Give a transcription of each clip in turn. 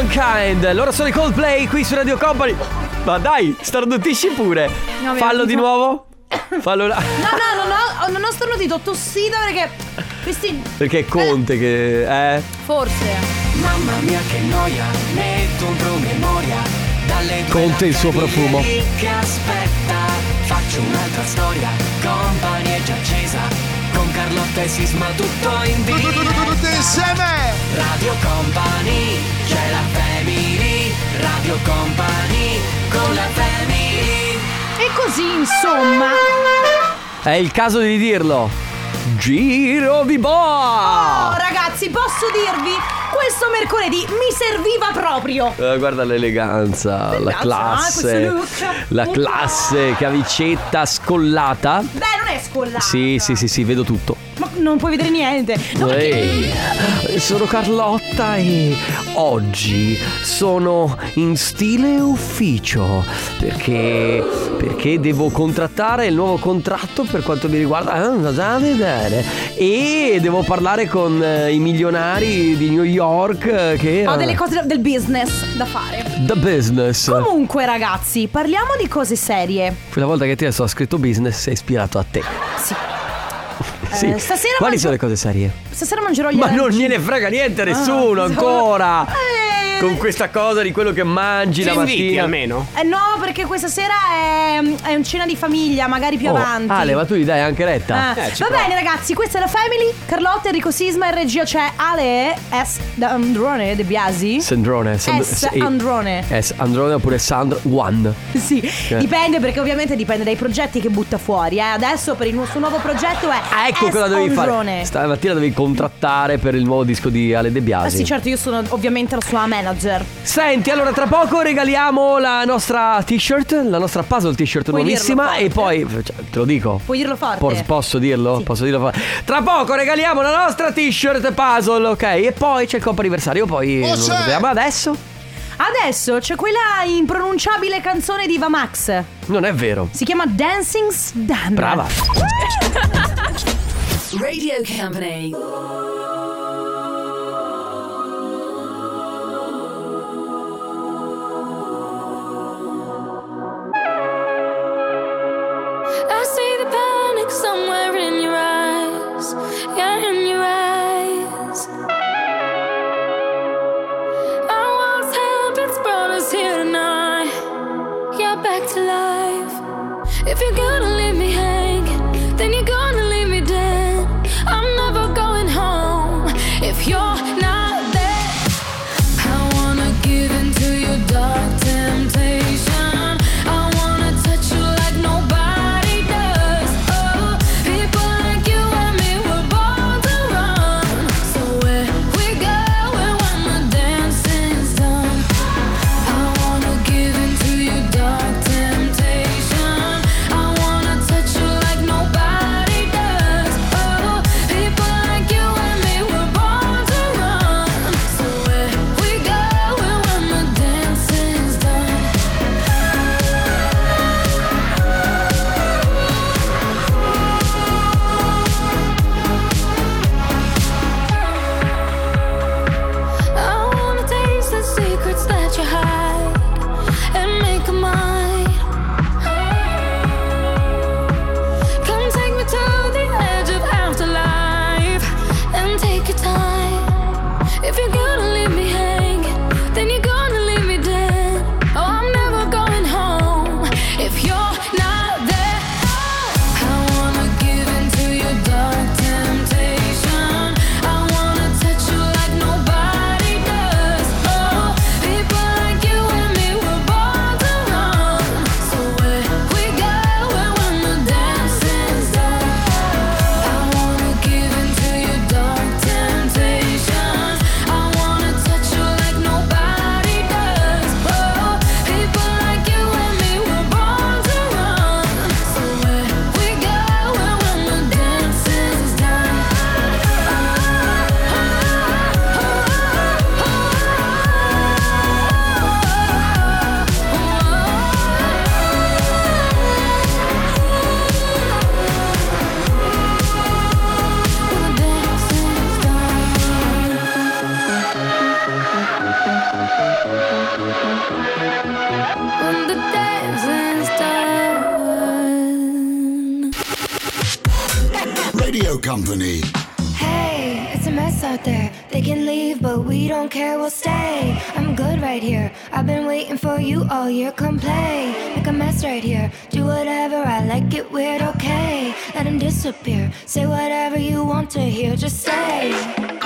Humankind. Loro sono i Coldplay qui su Radio Company. Ma dai, starnutisci pure. No, Fallo di nuovo. Fallo là. No, no, non ho, non ho starnutito, ho tossito perché questi... Perché è Conte che. Eh. Forse. Mamma mia che noia, metto un promemoria Dalle Conte il suo la profumo. Che aspetta, faccio un'altra storia Company è già accesa Con Carlotta e Sisma tutto in diretta Tutti insieme! Radio Company, c'è la family Radio Company, con la family E così, insomma... È il caso di dirlo. Giro di Oh, boa. ragazzi, posso dirvi, questo mercoledì mi serviva proprio. Eh, guarda l'eleganza, la ah, classe. questo look. La classe, cavicetta scollata. Beh, non è scollata. Sì, sì, sì, sì, vedo tutto. Ma non puoi vedere niente. No, perché- Ehi, sono Carlotta e oggi sono in stile ufficio perché, perché devo contrattare il nuovo contratto per quanto mi riguarda ah, da vedere. e devo parlare con eh, i milionari di New York eh, che Ho delle cose del business da fare. The business. Comunque, ragazzi, parliamo di cose serie. Quella volta che ti ho scritto business sei ispirato a te. Sì. Sì. Eh, stasera Quali mangio- sono le cose serie? Stasera mangerò gli Ma non aranci. gliene frega niente a nessuno Ah, ancora. Eh, Con questa cosa di quello che mangi la mattina. almeno. Eh no, perché questa sera è, è un cena di famiglia, magari più Oh, avanti. Ale, ma tu gli dai anche retta. Ah, Eh, ci Va provo. bene ragazzi, questa è la Family, Carlotta, Enrico Sisma in regia c'è Ale S. Androne De Biasi. Sandrone. Sand- S. sì. Androne. S. Androne oppure Sandro One. Sì, dipende perché ovviamente dipende dai progetti che butta fuori. Eh. Adesso per il nu- suo nuovo progetto è Ah, ecco S. cosa devi Androne. fare. Stamattina devi contrattare per il nuovo disco di Ale De Ah Biasi. sì, certo, io sono ovviamente la sua manager. Senti, allora tra poco regaliamo la nostra t-shirt, la nostra puzzle t-shirt Puoi nuovissima e poi cioè, te lo dico. Puoi dirlo forte? Pos- posso dirlo? Sì. Posso dirlo forte. Tra poco regaliamo la nostra t-shirt puzzle, ok? E poi c'è il compo anniversario, poi Oh, non lo c'è! vediamo adesso. Adesso c'è quella impronunciabile canzone di Eva Max. Non è vero. Si chiama Dancing Stan. Brava. Radio Company. Radio Company. Hey, it's a mess out there. They can leave, but we don't care, we'll stay. I'm good right here. I've been waiting for you all year. Come play. Make a mess right here. Do whatever I like, it weird, okay. Let them disappear. Say whatever you want to hear, just say.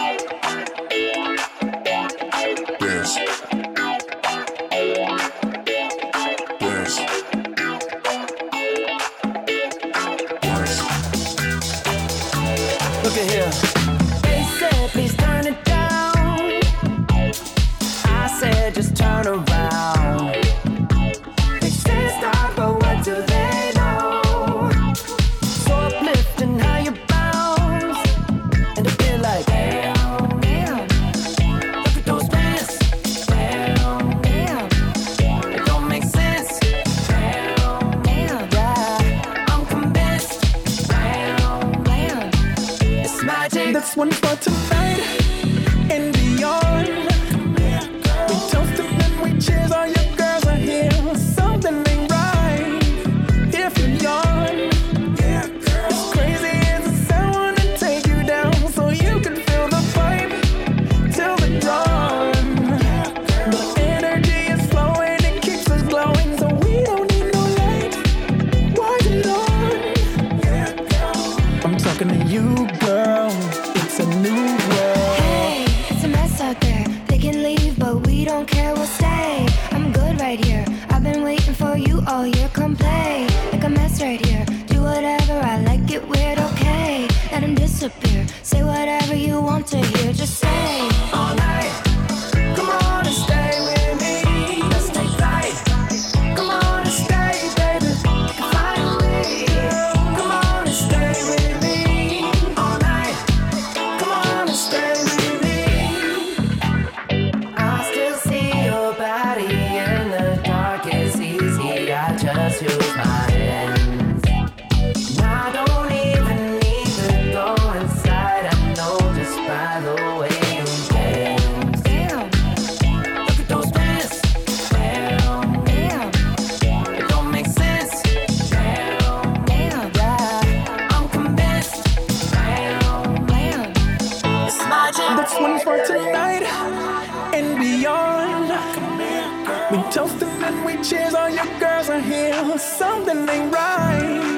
Cheers. All your girls are here. Something ain't right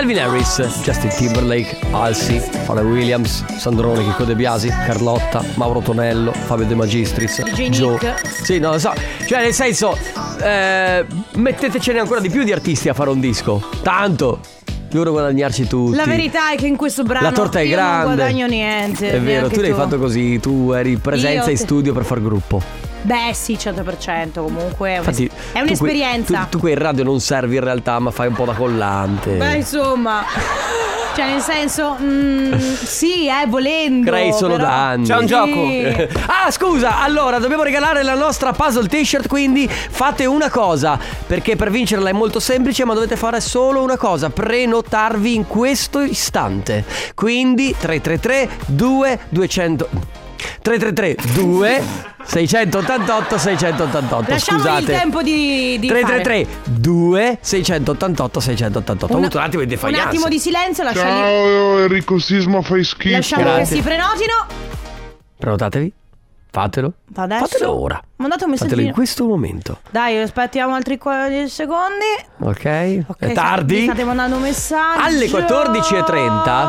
Calvin Harris, Justin Timberlake, Alsi, Fare Williams, Sandrone, Chico De Biasi, Carlotta, Mauro Tonello, Fabio De Magistris, DJ Joe. Nick. Sì, no, lo so. Cioè, nel senso, eh, mettetecene ancora di più di artisti a fare un disco. Tanto. Dovrò guadagnarci tutti. La verità è che in questo brano La torta è grande. non guadagno niente. È vero, tu l'hai tu. fatto così, tu eri presenza Io in te- studio per far gruppo. Beh, sì, 100% comunque. È, Infatti, è tu un'esperienza. qui- Tu, tu qui in radio non servi in realtà, ma fai un po' da collante. Beh, insomma. Cioè, nel senso, mm, sì, eh, volendo. Crei solo però- danni. C'è un gioco. Sì. Ah, scusa, allora dobbiamo regalare la nostra puzzle t-shirt, quindi fate una cosa, perché per vincerla è molto semplice, ma dovete fare solo una cosa, prenotarvi in questo istante. Quindi 333 2 200 333 2 688 688 Lasciamogli il scusate. tempo di, di 333 2 688 688 Ho avuto un attimo di Un attimo di silenzio, lasciali- Ciao Enrico Sisma, fai schifo. lasciamo Grazie. che si prenotino. Prenotatevi. Fatelo. Adesso. Fatelo ora. Mandate un Fatelo in messaggino. questo momento. Dai, aspettiamo altri 40 secondi. Ok? Ok, È tardi? mi State mandando un messaggio. Alle 14.30.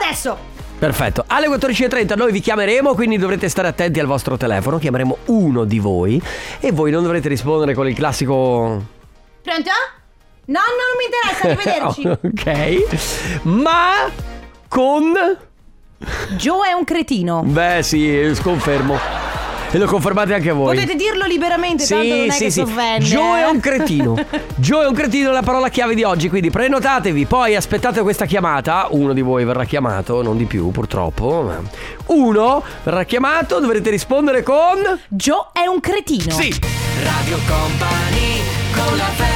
Adesso. Perfetto. Alle 14.30 noi vi chiameremo, quindi dovrete stare attenti al vostro telefono. Chiameremo uno di voi e voi non dovrete rispondere con il classico. Pronto? No, no, non mi interessa, arrivederci. ok. Ma con. Joe è un cretino. Beh, sì, sconfermo. E lo confermate anche voi. Potete dirlo liberamente, tanto non è che si offende. Joe è eh. un cretino. Joe è un cretino è la parola chiave di oggi, quindi prenotatevi, poi aspettate questa chiamata. Uno di voi verrà chiamato, non di più purtroppo. ma Uno verrà chiamato, dovrete rispondere con... Joe è un cretino. Sì. Radio Company con la family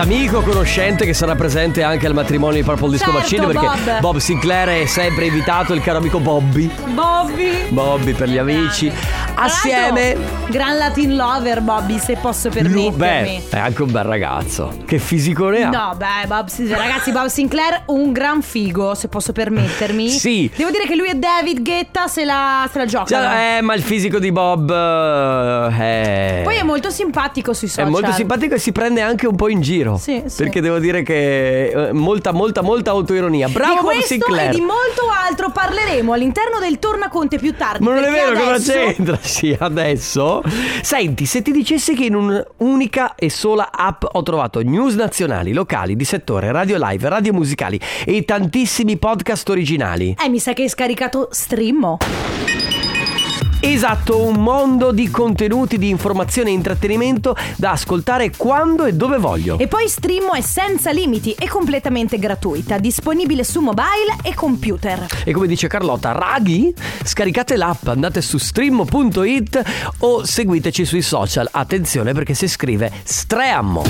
L'amico conoscente che sarà presente anche al matrimonio di Purple Disco Certo, Machine perché Bob. Bob Sinclair è sempre invitato, il caro amico Bobby. Bobby. Bobby per gli amici. Assieme. Gran Latin lover, Bobby, se posso permettermi. beh, è anche un bel ragazzo. Che fisicone ha. No, beh, Bob, ragazzi, Bob Sinclair, un gran figo, se posso permettermi. Sì. Devo dire che lui e David Guetta se la, se la giocano. Cioè, eh, ma il fisico di Bob eh, è... Poi è molto simpatico sui È social. molto simpatico e si prende anche un po' in giro. Sì, sì. Perché devo dire che eh, molta, molta, molta autoironia. Bravo di Bob questo Sinclair. e di molto altro parleremo all'interno del Tornaconte più tardi. Ma non è vero, cosa adesso- c'entra? Sì, adesso. Senti, se ti dicessi che in un'unica e sola app ho trovato news nazionali, locali, di settore, radio live, radio musicali e tantissimi podcast originali. Eh, mi sa che hai scaricato Streammo. Esatto, un mondo di contenuti, di informazione e intrattenimento da ascoltare quando e dove voglio. E poi Streammo è senza limiti e completamente gratuita, disponibile su mobile e computer. E come dice Carlotta, raghi, scaricate l'app, andate su stream.it o seguiteci sui social. Attenzione perché si scrive Streammo.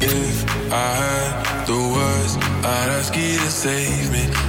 If I had the words, I'd ask you to save me,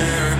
America.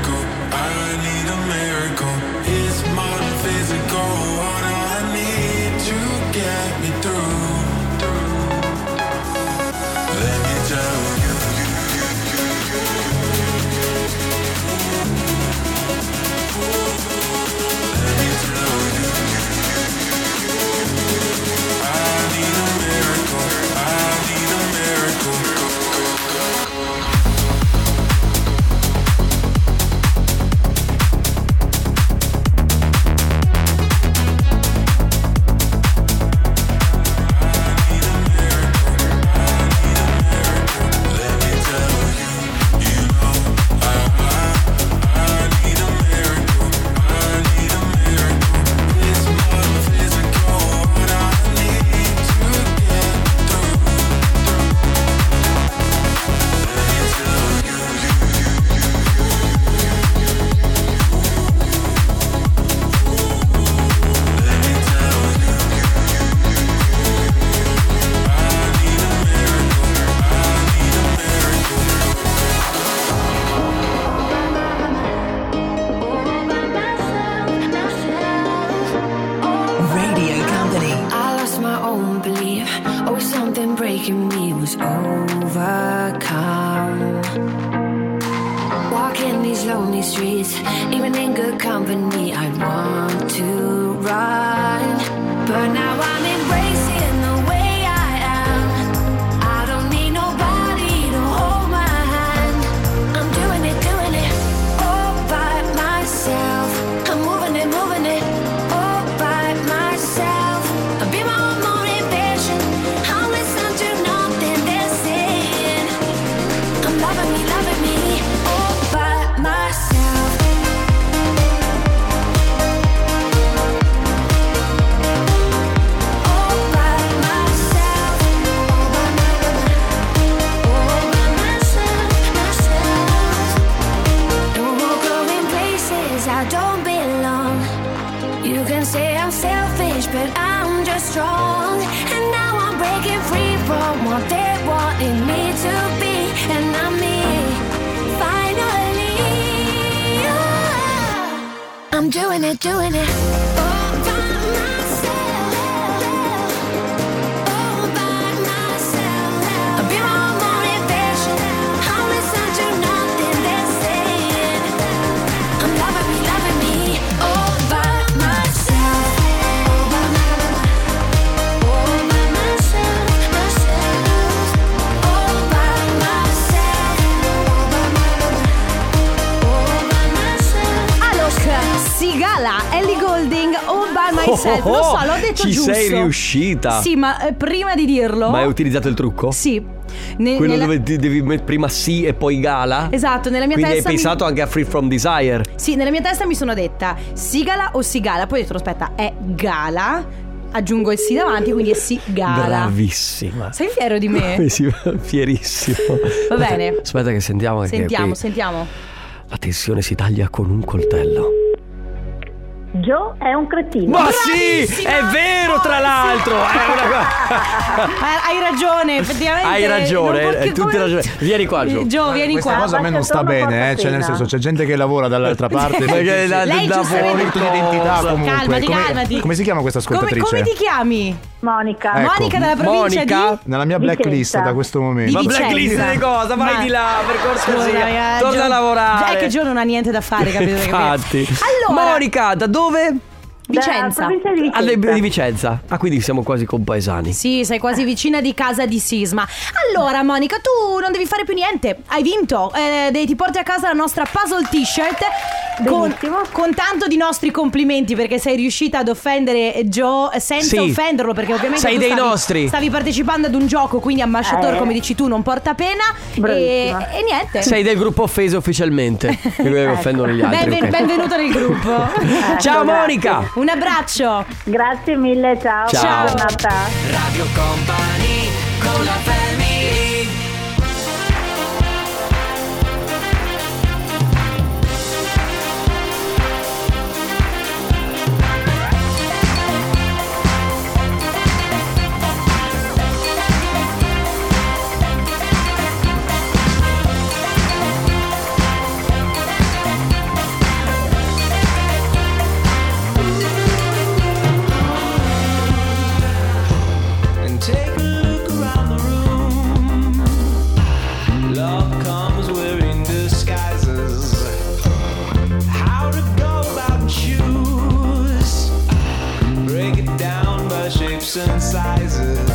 Riuscita. Sì, ma eh, prima di dirlo. Ma hai utilizzato il trucco? Sì. Ne- Quello nella- dove ti devi mettere prima sì e poi gala? Esatto, nella mia Quindi hai testa. mi- pensato anche a Free From Desire. Sì, nella mia testa mi sono detta Sigala o Sigala. Poi ho detto, aspetta, è Gala. Aggiungo il sì davanti, quindi è Sigala. Bravissima. Sei fiero di me? Sì, fierissimo. Va bene. Aspetta che sentiamo che Sentiamo, qui sentiamo. la tensione si taglia con un coltello. Joe è un cretino. Ma sì, è vero tra l'altro. Una Eh, Hai ragione, effettivamente. Hai ragione, non tutte come- ragione. Vieni qua, Gio. Gio, vieni Questa qua. cosa a me non sta bene, eh. Cioè, nel senso, c'è gente che lavora dall'altra parte. Perché la- Lei da di identità comunque. Calmati, come, calmati. come si chiama questa Come, ascoltatrice? come ti chiami? Monica. Ecco. Monica dalla provincia Monica? di... Nella mia Vicenza. blacklist da questo momento. Ma blacklist di cosa? Vai Ma- di là, per cortesia. eh, Torna Gio- a lavorare. È che Gio non ha niente da fare, capito? Infatti. Allora, Monica, da dove? Vicenza. Da di Ah, Vicenza. di di Vicenza. Ah, quindi siamo quasi compaesani. Sì, sei quasi vicina di casa di Sisma. Allora, Monica, tu non devi fare più niente. Hai vinto. Eh, de- ti porti a casa la nostra puzzle t-shirt. Con, Benissimo. con tanto di nostri complimenti perché sei riuscita ad offendere Joe senza Sì. offenderlo perché ovviamente Sei tu dei stavi, nostri. stavi partecipando ad un gioco quindi ambasciatore Eh. come dici tu non porta pena e, Bravissima. e niente Sei del gruppo offeso ufficialmente. Che Ecco. offendono gli altri. Benven- ok. benvenuto nel gruppo Ciao Ecco, Monica. Un abbraccio Grazie mille, ciao. Ciao. Giornata. Radio Company con la family ocean sizes.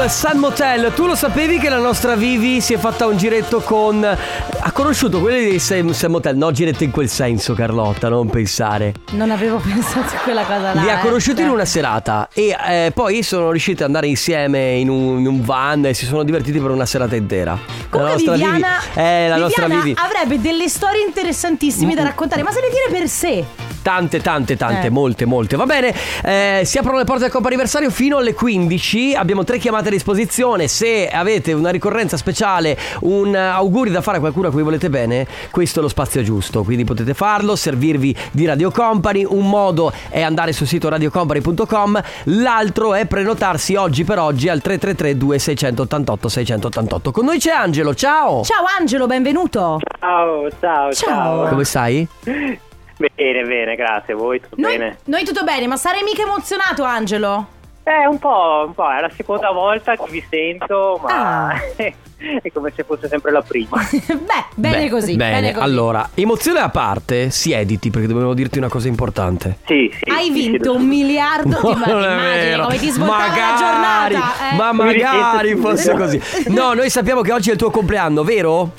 Type, Sun Motel. Tu lo sapevi che la nostra Vivi si è fatta un giretto con. Ha conosciuto quelli di Sun Motel? No, giretto in quel senso, Carlotta, non pensare. Non avevo pensato a quella cosa là. Li ha eh. conosciuti in Cioè, una serata e eh, poi sono riusciti ad andare insieme in un, in un van e si sono divertiti per una serata intera. Comunque la nostra Viviana, Vivi. Eh, la nostra Viviana Vivi. avrebbe delle storie interessantissime da raccontare, ma se le dire per sé. Tante, tante, tante, Eh. molte, molte. Va bene, eh, si aprono le porte del comp'anniversario fino alle 15. Abbiamo tre chiamate a disposizione. Se avete una ricorrenza speciale, un auguri da fare a qualcuno a cui volete bene, questo è lo spazio giusto. Quindi potete farlo, servirvi di Radio Company. Un modo è andare sul sito radiocompany.com, l'altro è prenotarsi oggi per oggi al 333 2688 688. Con noi c'è Angelo, ciao! Ciao Angelo, benvenuto. Ciao, ciao, Ciao. Come stai? Bene, bene, grazie. Voi tutto Noi, bene? noi tutto bene, ma sarei mica emozionato Angelo? Eh, un po', un po', è la seconda volta che vi sento, ma Ah. è come se fosse sempre la prima. Beh, bene Beh, così. Bene, così. allora, emozione a parte, siediti perché dobbiamo dirti una cosa importante. Sì, sì. Hai sì, vinto sì, un miliardo No, di immagini vero. come ti svoltava magari, la giornata. eh. ma magari fosse così. No, noi sappiamo che oggi è il tuo compleanno, vero?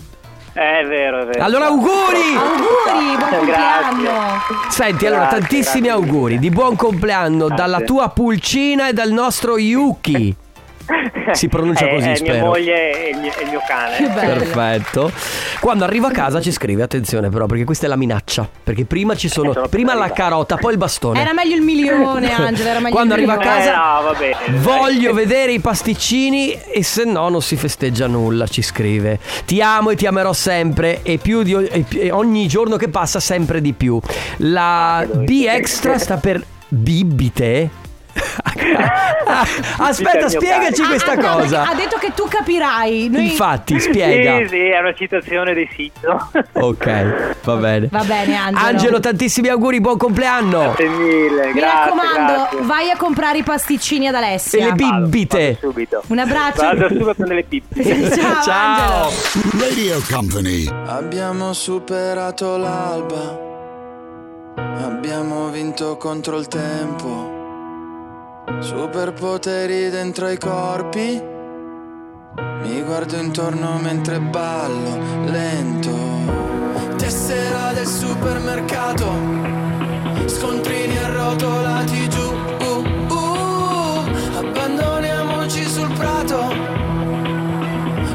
È vero, è vero. Allora auguri! Auguri, buon compleanno. Senti, allora Grazie, tantissimi grazie. auguri di buon compleanno Grazie. dalla tua pulcina e dal nostro Yuki. Si pronuncia È- così, è spero. mia moglie e il mio, e il mio cane. Che bello. Perfetto. Quando arriva a casa ci scrive, attenzione però, perché questa è la minaccia. Perché prima ci sono, Eh, sono prima la carota, poi il bastone. Era meglio il milione, Angelo, era meglio Quando il arriva a milione. casa- Eh, no, va bene. dai. Voglio vedere i pasticcini e se no non si festeggia nulla, ci scrive. Ti amo e ti amerò sempre e più di e pi- e ogni giorno che passa sempre di più. La B extra sta per bibite. Ah, Aspetta, spiegaci questa ah, cosa. Ha detto che tu capirai. Noi... Infatti, spiega. Sì, sì, è una citazione di sito. Ok, va bene. Va bene, Angelo. Angelo, tantissimi auguri, buon compleanno. Grazie mille, Mi grazie. raccomando, grazie. vai a comprare i pasticcini ad Alessia. E le Vado, bibite. vado subito. Un abbraccio. Vado subito a prendere le pippe. Ciao, Ciao. Angelo. Radio Company. Abbiamo superato l'alba, abbiamo vinto contro il tempo, superpoteri dentro i corpi, mi guardo intorno mentre ballo lento. Tessera del supermercato, scontrini arrotolati giù, uh, uh, abbandoniamoci sul prato.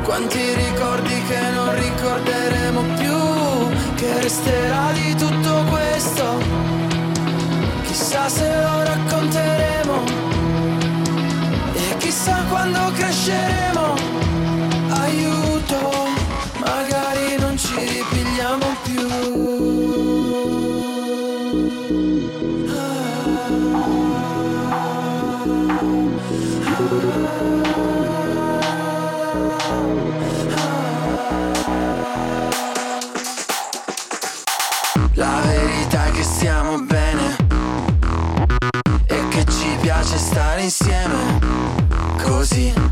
Quanti ricordi che non ricorderemo più, che resterà di tutto questo. Chissà se lo racconteremo quando cresceremo. Così.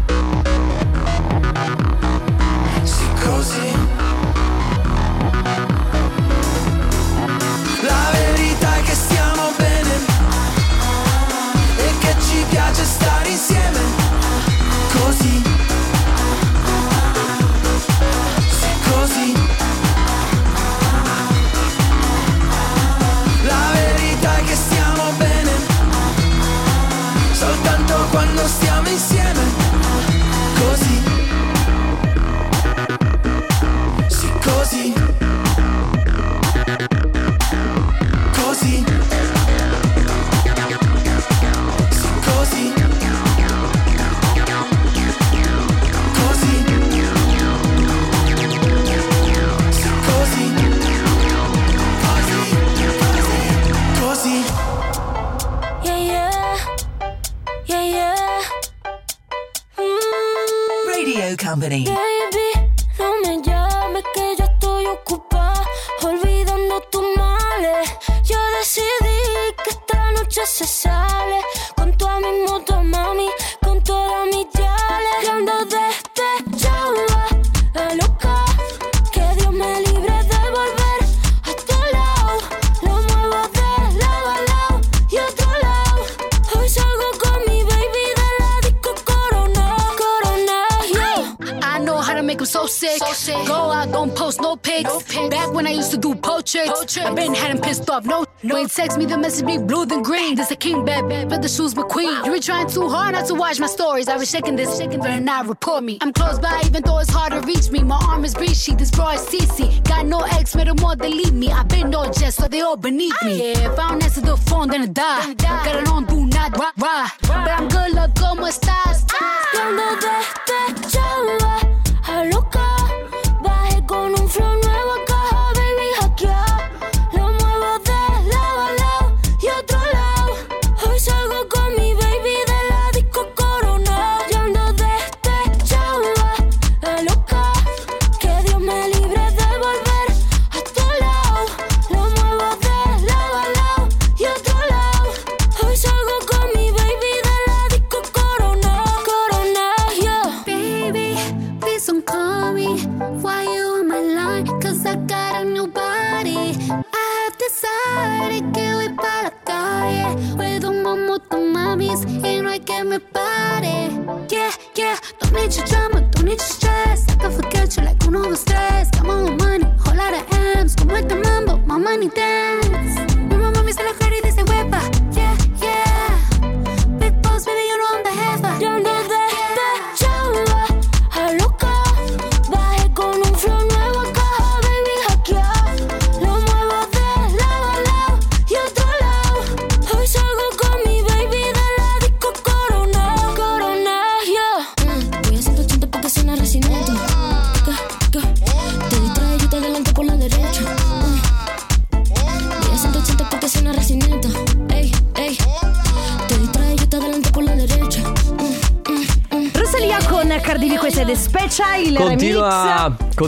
Text me, the message be blue than green. This a king bad, bad, but the shoes McQueen. You were trying too hard not to watch my stories. I was shaking this, shaking, better not report me. I'm close by, even though it's hard to reach me. My arm is breachy, this bra is CC. Got no ex, made them all delete me. I been no jet, so they all beneath me. Yeah, if I don't answer the phone, then I die. Got it on, do not rah, rah. But I'm good, look, como estás? Cuando despechaba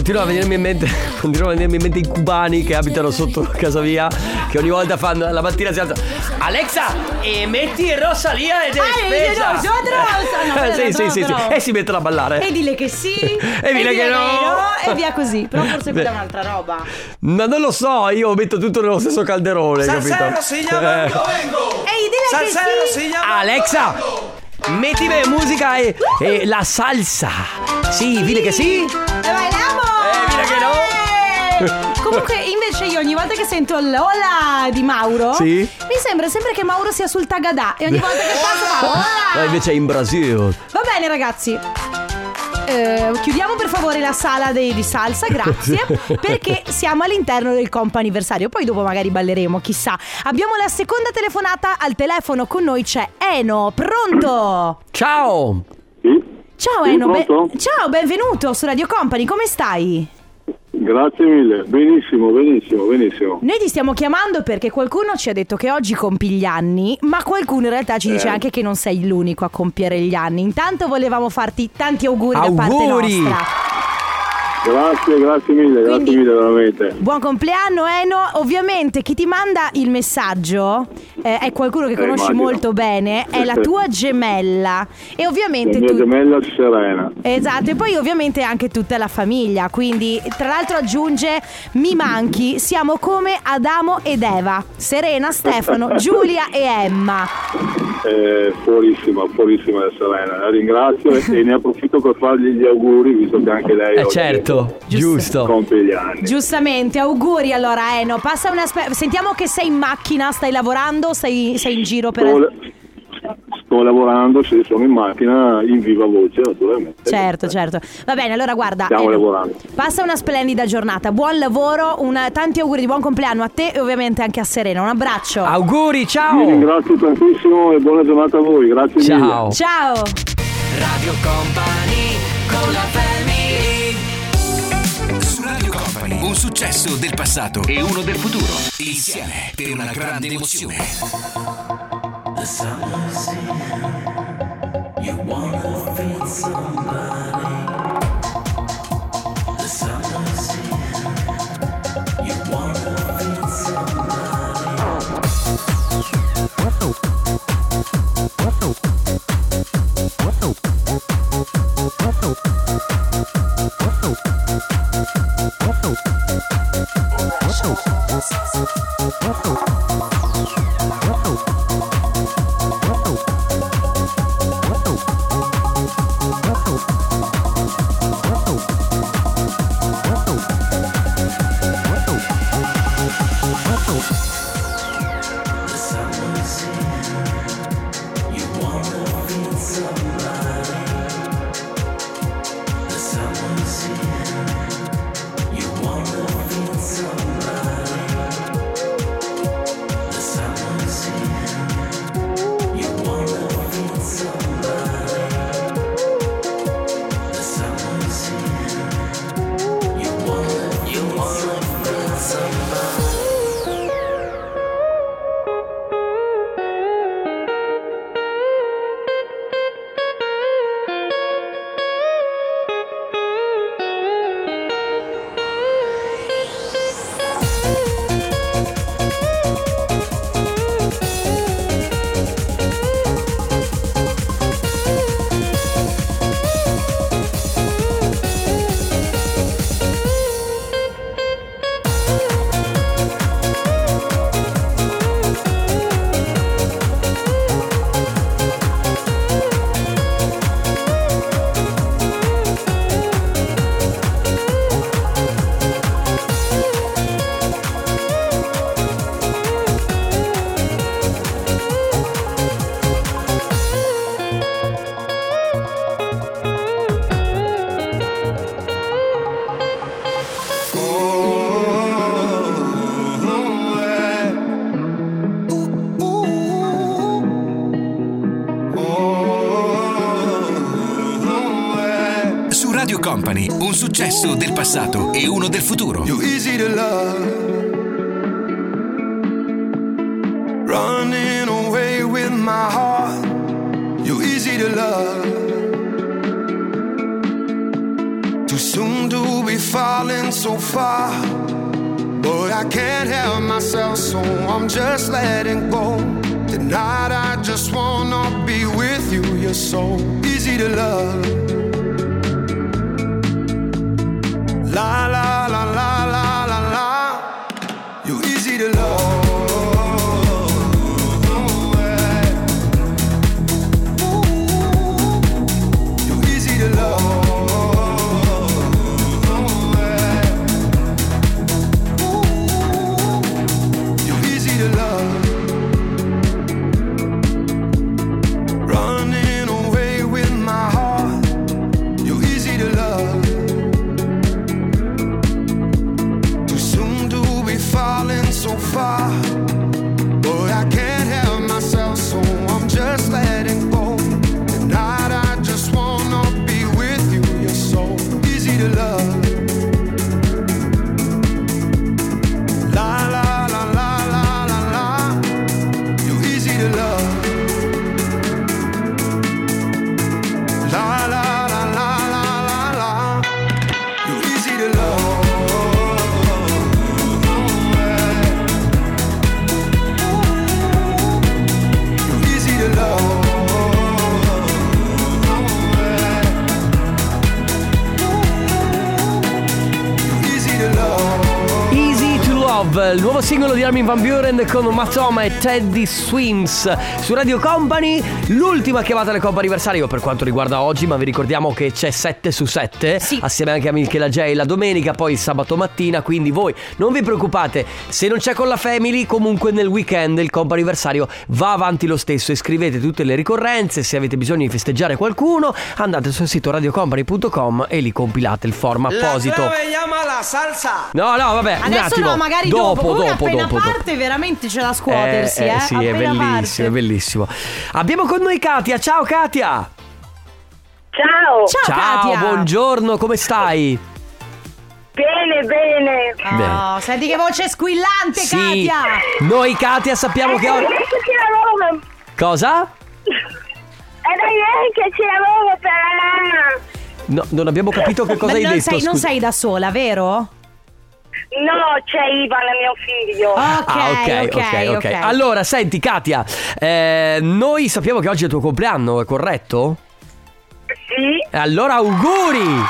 Continua, a venirmi in mente Continua a venirmi in mente i cubani che abitano sotto casa mia Che ogni volta fanno La mattina si alzano. Alexa e metti Rosalia ed è Ah, io spesa. No, Rosa, no, sì, sì, sì, sì. E si mettono a ballare. E dile che sì E dile che no. E via così. Però forse quella è un'altra roba. Ma non lo so, io metto tutto nello stesso calderone Salsero capito? si chiama Eh. Ehi, dile che sì. Alexa Mettimi musica e, e la salsa. Sì, dile che sì no Comunque invece io ogni volta che sento l'ola di Mauro Sì? Mi sembra sempre che Mauro sia sul Tagadà E ogni volta che passa fa Ma ola invece è in Brasile Va bene ragazzi Eh, chiudiamo per favore la sala dei- di salsa, grazie, perché siamo all'interno del comp anniversario. Poi dopo magari balleremo, chissà. Abbiamo la seconda telefonata al telefono con noi c'è Eno, pronto? Ciao! Ciao Sì, Eno, be- ciao, benvenuto su Radio Company, come stai? Grazie mille, benissimo, benissimo, benissimo. Noi ti stiamo chiamando perché qualcuno ci ha detto che oggi compi gli anni, ma qualcuno in realtà ci dice Eh. anche che non sei l'unico a compiere gli anni. Intanto volevamo farti tanti auguri, da parte Auguri! nostra. Grazie, grazie mille, grazie mille veramente. Buon compleanno Eno, ovviamente chi ti manda il messaggio eh, è qualcuno che Eh, conosci immagino. molto bene, è la tua gemella e La ovviamente mia tu... gemella Serena. Esatto, e poi ovviamente anche tutta la famiglia, quindi tra l'altro aggiunge mi manchi, siamo come Adamo ed Eva, Serena, Stefano, Giulia e Emma. È fuorissima, fuorissima la Serena. La ringrazio e, ne approfitto per fargli gli auguri, visto che anche lei Eh certo, giusto. compie gli anni. Giustamente, auguri allora Eno, passa una spe- sentiamo che sei in macchina, stai lavorando, sei, sei in giro per... Sto, sto lavorando, sì, sono in macchina in viva voce, naturalmente. Certo, certo. Va bene, allora guarda. Stiamo Eno, lavorando. Passa una splendida giornata, buon lavoro, una- tanti auguri di buon compleanno a te e ovviamente anche a Serena. Un abbraccio. Auguri, Vi ciao! ringrazio tantissimo e buona giornata a voi, grazie Ciao. mille. Ciao. Radio Company con la family Un successo del passato e uno del futuro. Insieme per una grande emozione. The summer's here. You wanna feel somebody. What the? Successo del passato e uno del futuro. Nuovo singolo di Armin Van Buren con Matoma e Teddy Swims su Radio Company, l'ultima chiamata alle Coppa Anniversario per quanto riguarda oggi, ma vi ricordiamo che c'è 7 su 7 assieme anche a Michela J la domenica, poi il sabato mattina, quindi voi non vi preoccupate, se non c'è con la Family, comunque nel weekend il Coppa Anniversario va avanti lo stesso, iscrivete tutte le ricorrenze, se avete bisogno di festeggiare qualcuno, andate sul sito radiocompany.com e lì compilate il form apposito. llama la salsa. No, no, vabbè, un Adesso attimo. no, magari dopo, dopo. Dopo, appena dopo, dopo. parte veramente c'è da scuotersi, eh. sì, è bellissimo, parte. è bellissimo. Abbiamo con noi Katia. Ciao Katia. Ciao. Ciao, Katia. buongiorno, come stai? Bene, bene. Oh, senti che voce squillante, Sì. Katia. Noi Katia sappiamo che oggi ieri che ci lavoro. Cosa? È da ieri che ci lavoro per la mamma. No, non abbiamo capito che cosa Ma hai non detto. sei, non sei da sola, vero? No, c'è Ivan, mio figlio. Ok, Ah, ok, ok, ok. Allora, senti Katia, eh, noi sappiamo che oggi è il tuo compleanno, è corretto? Sì. Allora auguri!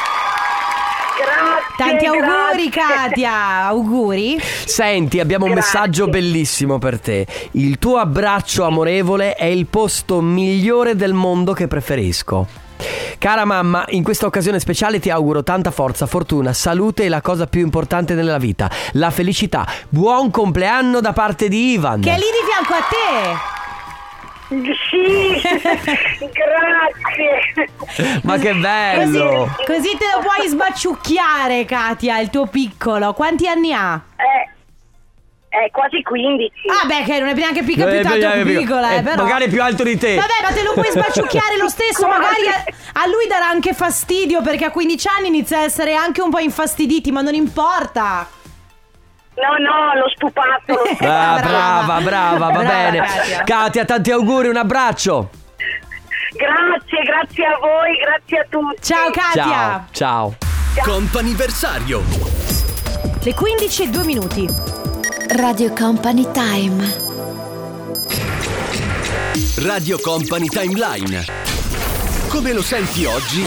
Grazie. Tanti auguri, grazie. Katia. Auguri. Senti, abbiamo un Grazie. messaggio bellissimo per te. Il tuo abbraccio amorevole è il posto migliore del mondo che preferisco. Cara mamma, in questa occasione speciale ti auguro tanta forza, fortuna, salute e la cosa più importante nella vita, la felicità. Buon compleanno da parte di Ivan. Che è lì di fianco a te. Sì, grazie. Ma che bello! Così, così te lo puoi sbacciucchiare, Katia, il tuo piccolo. Quanti anni ha? Eh, è quasi 15. Ah, beh, che non è neanche più, più Eh, tanto più piccola, eh, però. magari è più alto di te. Vabbè, ma te lo puoi sbacciucchiare lo stesso. Magari a, a lui darà anche fastidio perché a 15 anni inizia a essere anche un po' infastiditi, ma non importa. No, no, l'ho spupato. l'ho Ah, spupato. brava, brava, va Brava, bene. Katia. Katia, tanti auguri, un abbraccio. Grazie, grazie a voi, grazie a tutti. Ciao, Katia. Ciao, ciao. Comp'anniversario. Le 15 e 2 minuti. Radio Company Time. Radio Company Timeline. Come lo senti oggi?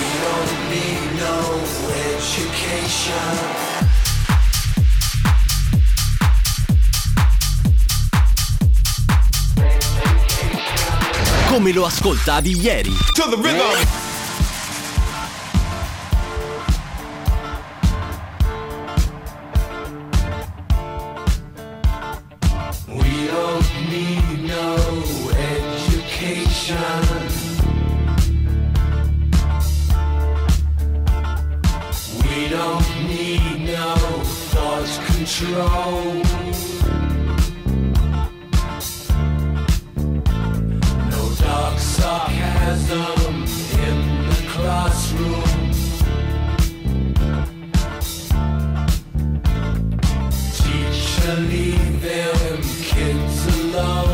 Come lo ascoltavi ieri? don't need no education. We don't need no thought control. No dark sarcasm in the classroom. Teacher love.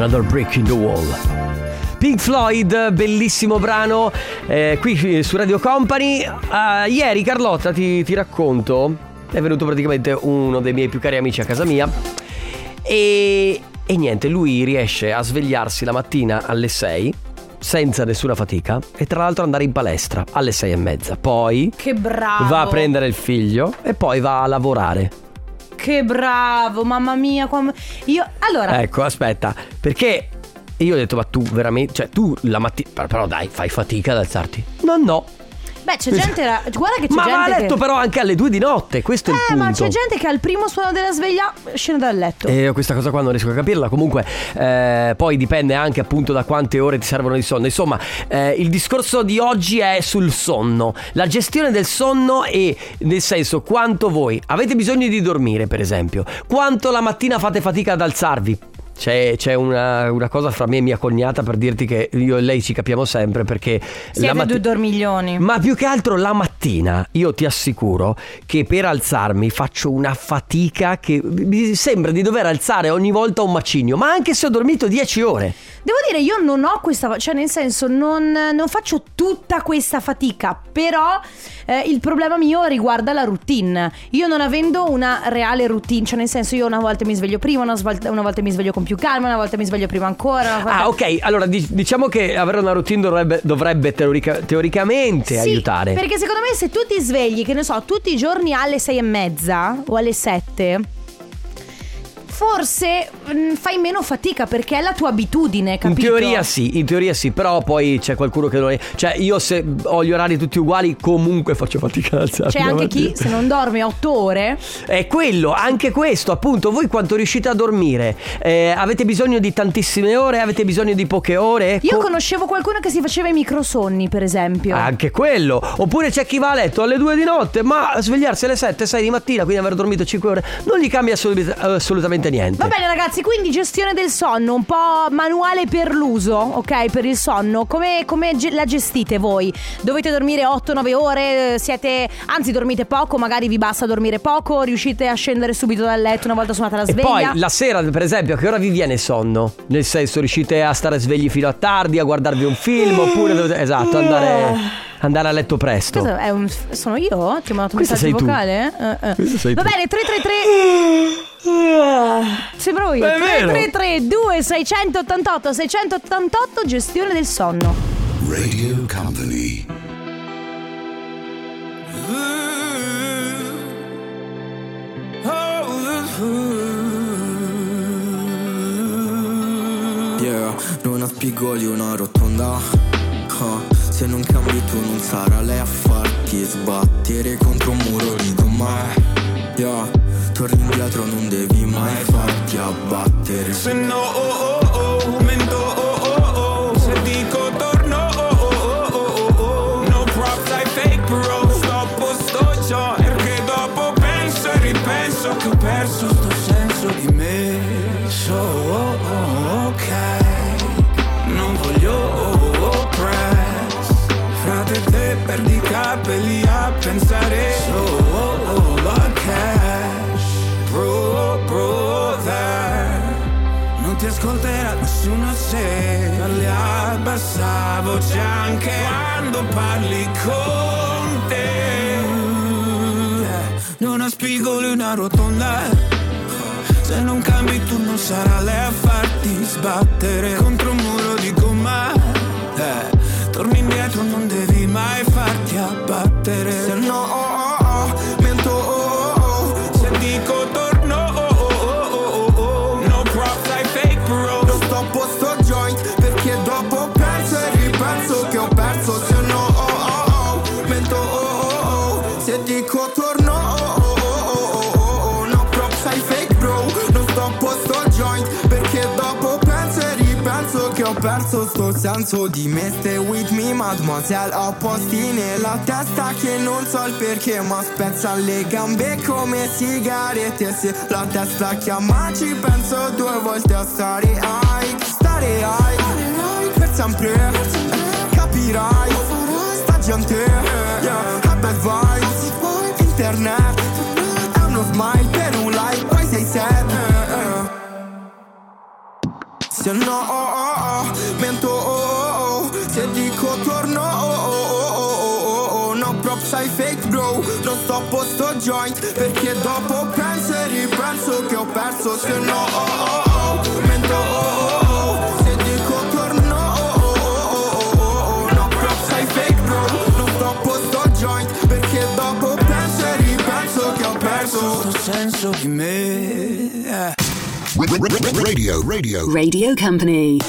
Another Brick in the Wall. Pink Floyd, bellissimo brano, eh, qui su Radio Company. Ah, ieri Carlotta ti, ti racconto, è venuto praticamente uno dei miei più cari amici a casa mia e, e niente, lui riesce a svegliarsi la mattina alle 6 senza nessuna fatica e tra l'altro andare in palestra alle 6 e mezza. Poi Che bravo. va a prendere il figlio e poi va a lavorare. Che bravo, mamma mia. Io allora, Ecco, aspetta, perché io ho detto, ma tu veramente, cioè tu la mattina, però dai, fai fatica ad alzarti. No, no. Beh, c'è gente guarda che c'è Ma va gente a letto che però anche alle due di notte, questo è il Eh, punto. ma c'è gente che al primo suono della sveglia scende dal letto. E io questa cosa qua non riesco a capirla. Comunque, eh, poi dipende anche appunto da quante ore ti servono di sonno. Insomma, eh, il discorso di oggi è sul sonno. La gestione del sonno e nel senso quanto voi avete bisogno di dormire, per esempio. Quanto la mattina fate fatica ad alzarvi. C'è, c'è una, una cosa fra me e mia cognata per dirti che io e lei ci capiamo sempre perché Siete matti- due dormiglioni. ma più che altro la mattina io ti assicuro che per alzarmi faccio una fatica che mi sembra di dover alzare ogni volta un macigno, ma anche se ho dormito 10 ore. Devo dire, io non ho questa, cioè nel senso non, non faccio tutta questa fatica, però eh, il problema mio riguarda la routine. Io non avendo una reale routine, cioè nel senso io una volta mi sveglio prima, una volta, una volta mi sveglio con più calma, una volta mi sveglio prima ancora. volta- Ah, ok, allora di- diciamo che avere una routine dovrebbe, dovrebbe teorica- teoricamente Sì, aiutare. Perché secondo me se tu ti svegli, che ne so, tutti i giorni alle sei e mezza o alle sette, forse mm, fai meno fatica perché è la tua abitudine, In capito? teoria sì, in teoria sì, però poi c'è qualcuno che non è. Cioè, io se ho gli orari tutti uguali, comunque faccio fatica ad alzarmi. C'è anche chi se non dorme otto ore È quello, anche questo, appunto, voi quanto riuscite a dormire? Eh, avete bisogno di tantissime ore? Avete bisogno di poche ore? Io Co- conoscevo qualcuno che si faceva i microsonni, per esempio. Anche quello. Oppure c'è chi va a letto alle 2 di notte, ma svegliarsi alle 7, 6 di mattina, quindi aver dormito 5 ore, non gli cambia assolu- assolutamente niente. Va bene ragazzi, quindi gestione del sonno, un po' manuale per l'uso, ok? Per il sonno. Come, come ge- la gestite voi? Dovete dormire 8-9 ore? eh, Siete, anzi dormite poco, magari vi basta dormire poco? Riuscite a scendere subito dal letto una volta suonata la E sveglia? poi la sera, per esempio, a che ora vi viene sonno? Nel senso, riuscite a stare svegli fino a tardi, a guardarvi un film, oppure dovete, esatto, andare, andare a letto presto. Cosa è un- sono io? Ti ho mandato un Questa messaggio sei tu. vocale? Eh. Questa sei Va tu. bene, 333 Sembro io È vero. 332 688 688 gestione del sonno Radio Company. Yeah, non ha spigoli una rotonda Ah, Se non cambi tu non sarà lei a farti sbattere contro un muro di gomma Yeah, torni indietro non devi mai farti abbattere. Se no, oh oh, capelli a pensare. So, oh oh, la cash. Bro, brother. Non ti ascolterà nessuno se parli a bassa voce anche quando parli con te. Non ha spigoli una rotonda. Se non cambi tu non sarà lei a farti sbattere contro un muro di gomma. Eh, torni indietro, non devi mai farti abbattere. Se no, oh, oh, oh, mento, oh, oh, oh. Se dico torno, oh, oh, oh, oh, oh, oh. No props, I fake bro. Non stoppo sto joint perché dopo penso e ripenso che ho perso Se no, oh oh oh, mento, oh oh oh Se dico torno, oh oh oh oh oh oh No props, I fake bro Non stoppo sto joint perché dopo penso e ripenso che ho perso sto senso di me Stay with me mademoiselle Ho posti nella testa che non so il perché Ma spezzano le gambe come sigarette Se la testa chiama ci penso due volte a stare high Stare high per sempre Capirai. Sta gente yeah, bad vibes. Internet È uno smile per un like Se no, oh, oh, oh, mento, oh, oh, oh. Se dico torno, oh, oh, oh, oh, oh, oh. No prop sai fake bro Non sto a posto joint Perché dopo penso e ripenso che ho perso Se no, oh, oh, oh, mento, oh, oh, oh. Se dico torno, oh, oh, oh, oh, oh, oh. No prop sai fake bro Non sto a posto joint Perché dopo penso e ripenso che ho perso Questo senso di me Radio, radio. Radio Company.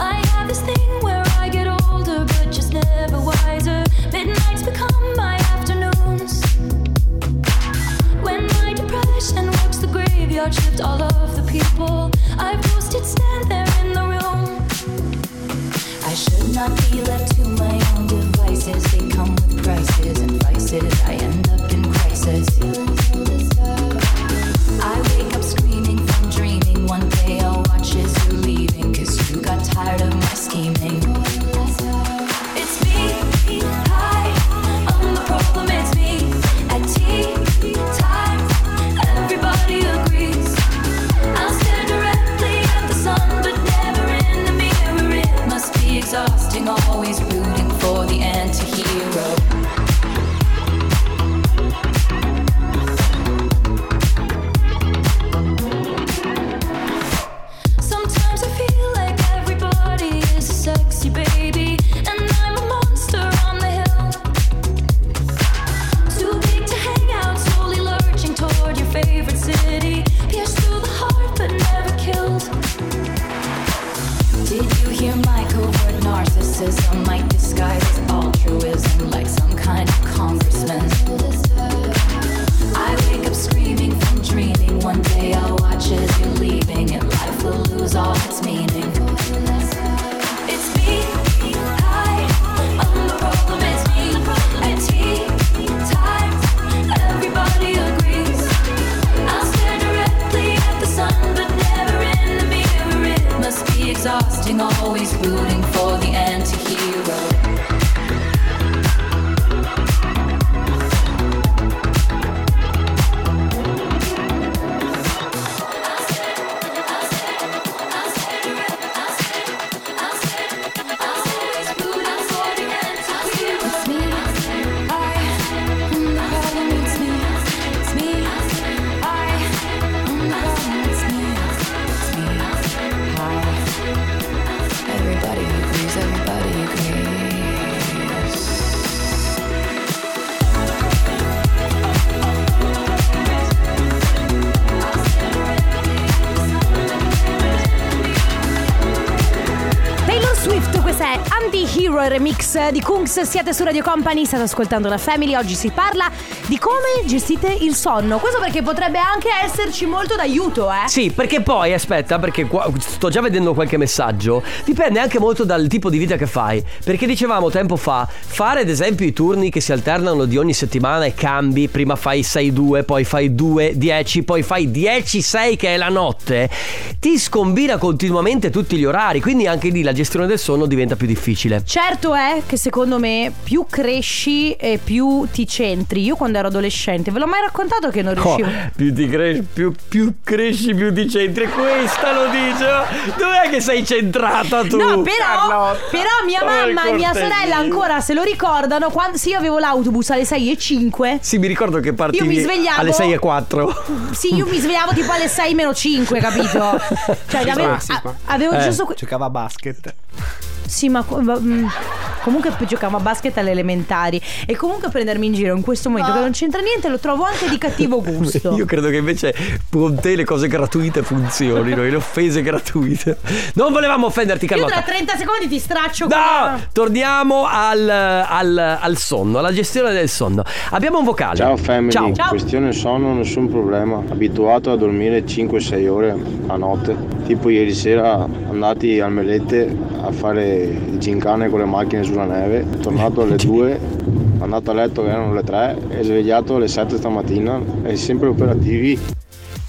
I have this thing where I on my disguise di Kungs. Siete su Radio Company, state ascoltando la Family. Oggi si parla di come gestite il sonno. Questo perché potrebbe anche esserci molto d'aiuto, eh? Sì, perché poi, aspetta, perché qua sto già vedendo qualche messaggio. Dipende anche molto dal tipo di vita che fai. Perché dicevamo tempo fa, fare ad esempio i turni che si alternano di ogni settimana e cambi, prima fai 6-2, poi fai 2-10, poi fai 10-6 che è la notte, ti scombina continuamente tutti gli orari. Quindi anche lì la gestione del sonno diventa più difficile. Certo è che secondo me più cresci e più ti centri. Io quando ero adolescente, ve l'ho mai raccontato che non Oh, riuscivo. più ti cresci, più, più cresci, più ti centri. Questa lo dice. Dov'è che sei centrata tu? No, però, però mia Oh, mamma e mia sorella ancora se lo ricordano. Quando, se io avevo l'autobus alle 6 e 5, Sì, mi ricordo che partivi Io mi svegliavo- alle 6 e 4. sì, io mi svegliavo tipo alle 6 meno 5, capito? Cioè, avevo, a- avevo Eh. giusto. Giocava a basket. Sì, ma mm, comunque poi giocavo a basket alle elementari. E comunque prendermi in giro in questo momento che non c'entra niente, lo trovo anche di cattivo gusto. Io credo che invece con te le cose gratuite funzionino, le offese gratuite. Non volevamo offenderti, Io Carlotta. tra 30 secondi ti straccio No! Torniamo al, al- al sonno, alla gestione del sonno. Abbiamo un vocale. Ciao family, Ciao. questione sonno nessun problema, abituato a dormire 5-6 ore a notte, tipo ieri sera andati al Melette a fare il gincane con le macchine sulla neve, tornato alle 2, andato a letto che erano le 3 e svegliato alle 7 stamattina e sempre operativi.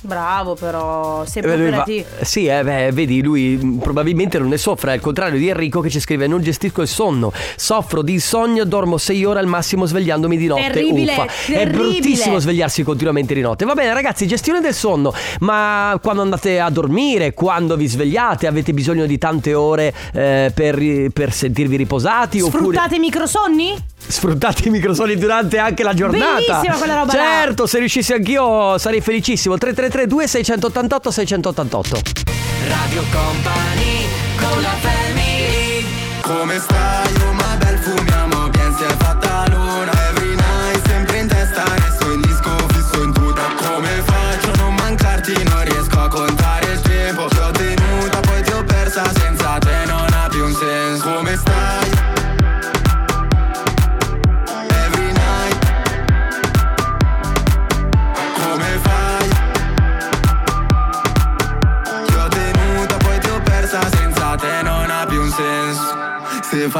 Bravo però, sei Eh, va- operativo. Sì, eh, beh, vedi, lui probabilmente non ne soffre, al contrario di Enrico che ci scrive non gestisco il sonno, soffro di insonnia, dormo 6 ore al massimo svegliandomi di notte. Terribile, Uffa. È terribile. bruttissimo svegliarsi continuamente di notte. Va bene ragazzi, gestione del sonno, ma quando andate a dormire, quando vi svegliate, avete bisogno di tante ore eh, per, per sentirvi riposati oppure... Sfruttate i microsonni? Sfruttate i microsoni durante anche la giornata. Bellissima quella roba là. Certo, se riuscissi anch'io sarei felicissimo. 3332 688 688. Radio Company con la family Come stai?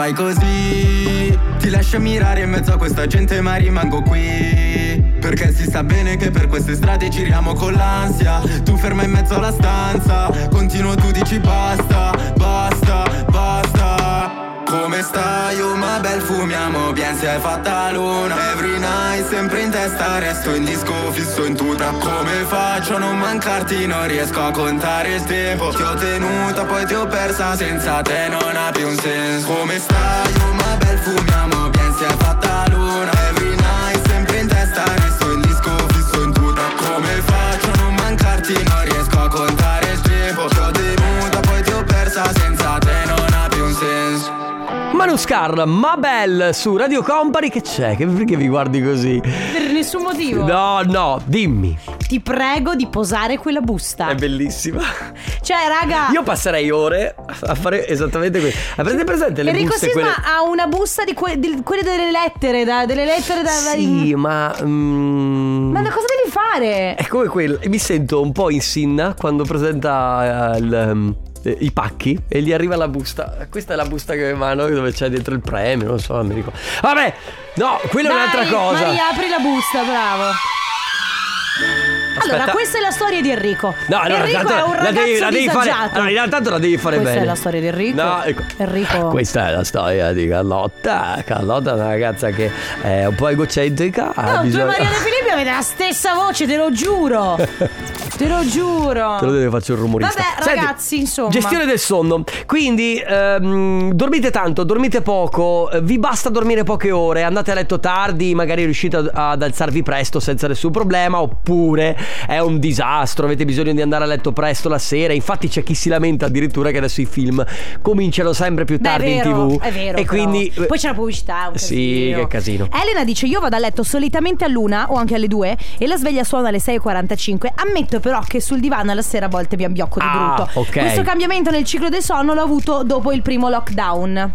Fai così. Ti lascio mirare in mezzo a questa gente ma rimango qui. Perché si sa bene che per queste strade giriamo con l'ansia. Tu ferma in mezzo alla stanza. Continuo tu dici basta, basta, basta come stai? Oh ma bel fumiamo bien si è fatta luna. Every night sempre in testa resto in disco fisso in tuta. Come faccio a non mancarti? Non riesco a contare il tempo. Ti ho tenuta poi ti ho persa senza te non ha più un senso. Come stai? Oh ma bel fumiamo bien si è fatta luna. Every night sempre in testa resto in disco fisso in tuta. Come faccio a non mancarti? Non Manuscar, Mabel su Radio Company. Che c'è? Che, perché vi guardi così? Per nessun motivo. No, no, dimmi. Ti prego di posare quella busta. È bellissima. Cioè, raga. Io passerei ore a fare esattamente questo. Avete presente le Enrico buste Sisma quelle? ha una busta di, que- di- quelle delle lettere, da- delle lettere da. Sì, ma. mm, Ma cosa devi fare? È come quello. Mi sento un po' in sinna quando presenta eh, il, um, eh, i pacchi e gli arriva la busta. Questa è la busta che ho in mano dove c'è dentro il premio, non so, mi ricordo. Vabbè, no, quella è Dai, un'altra cosa. Maria, apri la busta, bravo. Allora, Aspetta. questa è la storia di Enrico. No, allora, Enrico intanto è un la ragazzo devi, la devi fare. Allora, intanto la devi fare Questa bene. è la storia di Enrico. No, ecco. Enrico. Questa è la storia di Carlotta. Carlotta è una ragazza che è un po' egocentrica. No, tu bisogno- Maria De Filippi avete la stessa voce, te lo giuro. te lo giuro. Te lo deve faccio il rumorista. Vabbè, Senti, ragazzi, insomma. Gestione del sonno. Quindi ehm, dormite tanto, dormite poco, eh, vi basta dormire poche ore, andate a letto tardi, magari riuscite ad, ad alzarvi presto senza nessun problema, oppure è un disastro, avete bisogno di andare a letto presto la sera. Infatti c'è chi si lamenta addirittura che adesso i film cominciano sempre più Beh, tardi è vero, in tv. È vero. e però. quindi... eh, Poi c'è la pubblicità. un Sì, casino. che casino. Elena dice: Io vado a letto solitamente all'una o anche alle due e la sveglia suona alle 6.45. Ammetto però che sul divano alla sera a volte mi ambiocco di Ah, brutto. ok. Questo cambiamento nel ciclo del sonno l'ho avuto dopo il primo lockdown.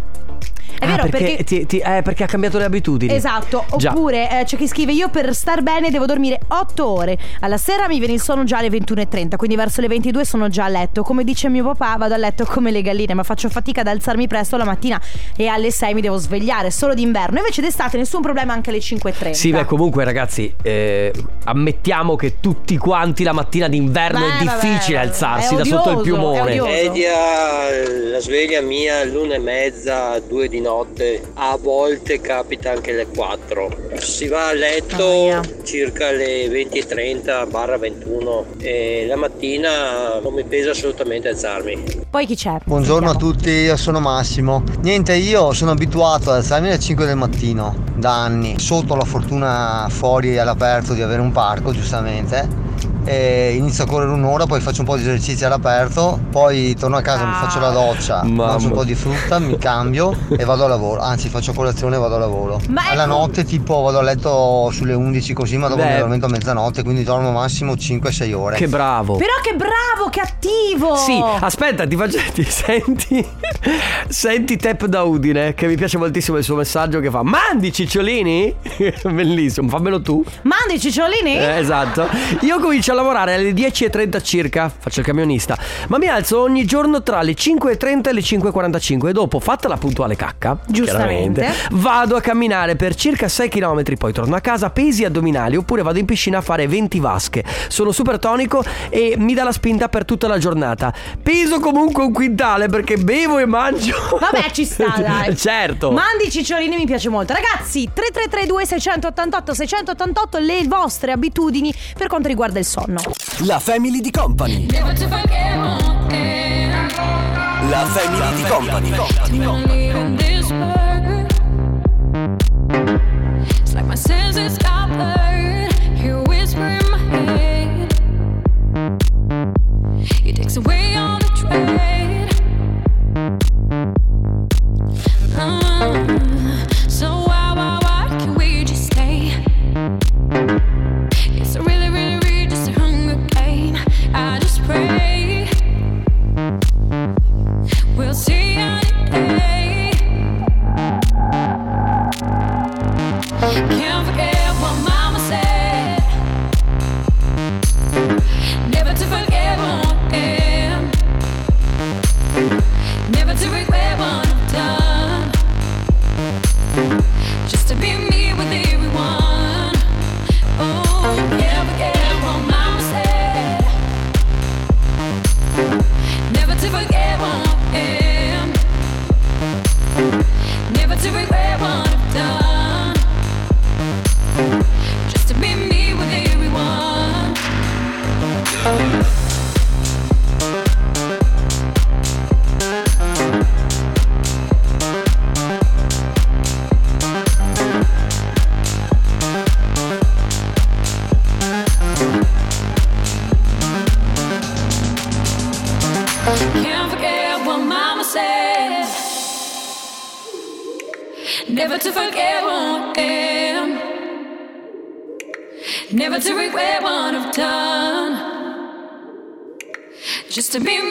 È ah, vero perché, perché. ti- ti- eh, perché ha cambiato le abitudini. Esatto, Già. oppure eh, c'è chi scrive io per star bene devo dormire 8 ore Alla sera mi viene il sonno già alle 21.30 Quindi verso le 22 sono già a letto Come dice mio papà vado a letto come le galline Ma faccio fatica ad alzarmi presto la mattina E alle 6 mi devo svegliare Solo d'inverno Invece d'estate nessun problema anche alle 5.30 Sì, beh, comunque, ragazzi, eh, ammettiamo che tutti quanti la mattina d'inverno Beh, è difficile vabbè, alzarsi è da sotto il odioso, piumone. è odioso. Media, la sveglia mia l'una e mezza, due di notte, a volte capita anche le 4. Si va a letto circa alle 20.30 barra 21 e la mattina non mi pesa assolutamente alzarmi. Poi chi c'è? Buongiorno a tutti, io sono Massimo. Niente, io sono abituato ad alzarmi alle 5 del mattino da anni. Sotto la fortuna fuori all'aperto di avere un parco, giustamente inizio a correre un'ora, poi faccio un po' di esercizi all'aperto, poi torno a casa, ah. mi faccio la doccia, Mamma. mangio un po' di frutta, mi cambio e vado a lavoro. Anzi, faccio colazione e vado a lavoro. Ma Alla notte, tipo, vado a letto sulle 11 così, ma dopo Beh. mi addormento a mezzanotte, quindi dormo massimo 5-6 ore. Che bravo! Però che bravo, che attivo! Sì, aspetta, ti faccio. Ti senti? senti Tep da Udine, che mi piace moltissimo il suo messaggio che fa: Mandi cicciolini? Bellissimo, fammelo tu. Mandi cicciolini? Eh, esatto. Io comincio a lavorare alle 10.30 circa, faccio il camionista, ma mi alzo ogni giorno tra le 5.30 e le 5.45 e dopo, fatta la puntuale cacca, giustamente, vado a camminare per circa 6 km, poi torno a casa, pesi addominali oppure vado in piscina a fare 20 vasche. Sono super tonico e mi dà la spinta per tutta la giornata. Peso comunque un quintale perché bevo e mangio. Vabbè, ci sta, dai. certo. Mandi i cicciolini, mi piace molto. Ragazzi, 3332 688 688 le vostre abitudini per quanto riguarda il sonno sonno. La Family di Company. La Family di Company. company, company. to be.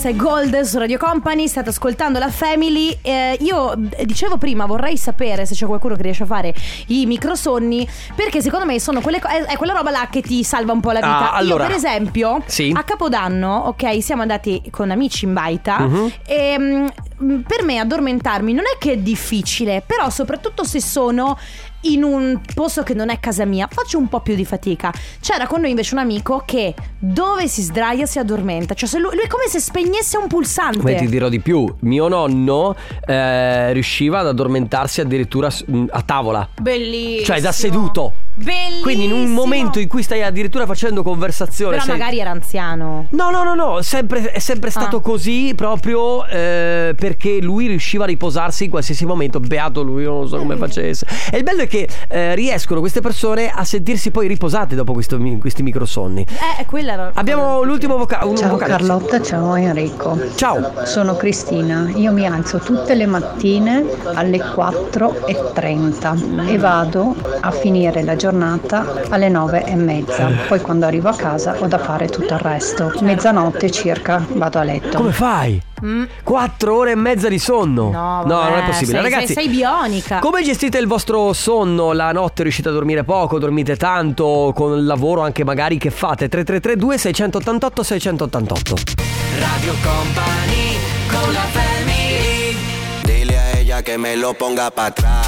Questa è Gold su Radio Company, state ascoltando la Family. Eh, io eh, dicevo prima, vorrei sapere se c'è qualcuno che riesce a fare i microsonni, perché secondo me sono quelle co- è, è quella roba là che ti salva un po' la vita. Ah, allora. Io per esempio, Sì. a Capodanno, ok, siamo andati con amici in baita Mhm. e mm, per me addormentarmi non è che è difficile, però soprattutto se sono in un posto che non è casa mia faccio un po' più di fatica. C'era con noi invece un amico che dove si sdraia si addormenta, cioè se lui, lui è come se spegnesse un pulsante. Come ti dirò di più, mio nonno eh, riusciva ad addormentarsi addirittura mh, a tavola. Bellissimo. Cioè da seduto. Bellissimo. Quindi in un momento in cui stai addirittura facendo conversazione. Però sei- magari era anziano. No, no, no, no, sempre- è sempre stato Ah. così proprio eh, perché lui riusciva a riposarsi in qualsiasi momento. Beato lui, non so come facesse. E il bello è che eh, riescono queste persone a sentirsi poi riposate dopo questo questi microsonni. Eh, quella era. Abbiamo l'ultimo voca- un Ciao vocale. Carlotta, ciao Enrico. Ciao. Sono Cristina, io mi alzo tutte le mattine alle 4.30 e vado a finire la giornata alle 9 e mezza. Poi quando arrivo a casa ho da fare tutto il resto. Mezzanotte circa vado a letto. Come fai? Quattro ore e mezza di sonno. No, non è possibile. sei- Ragazzi, sei- sei bionica. Come gestite il vostro sonno? La notte riuscite a dormire poco? Dormite tanto? Con il lavoro anche magari che fate? 3332 688 688 Radio Company con la family Dile a ella que me lo ponga pa' atrás.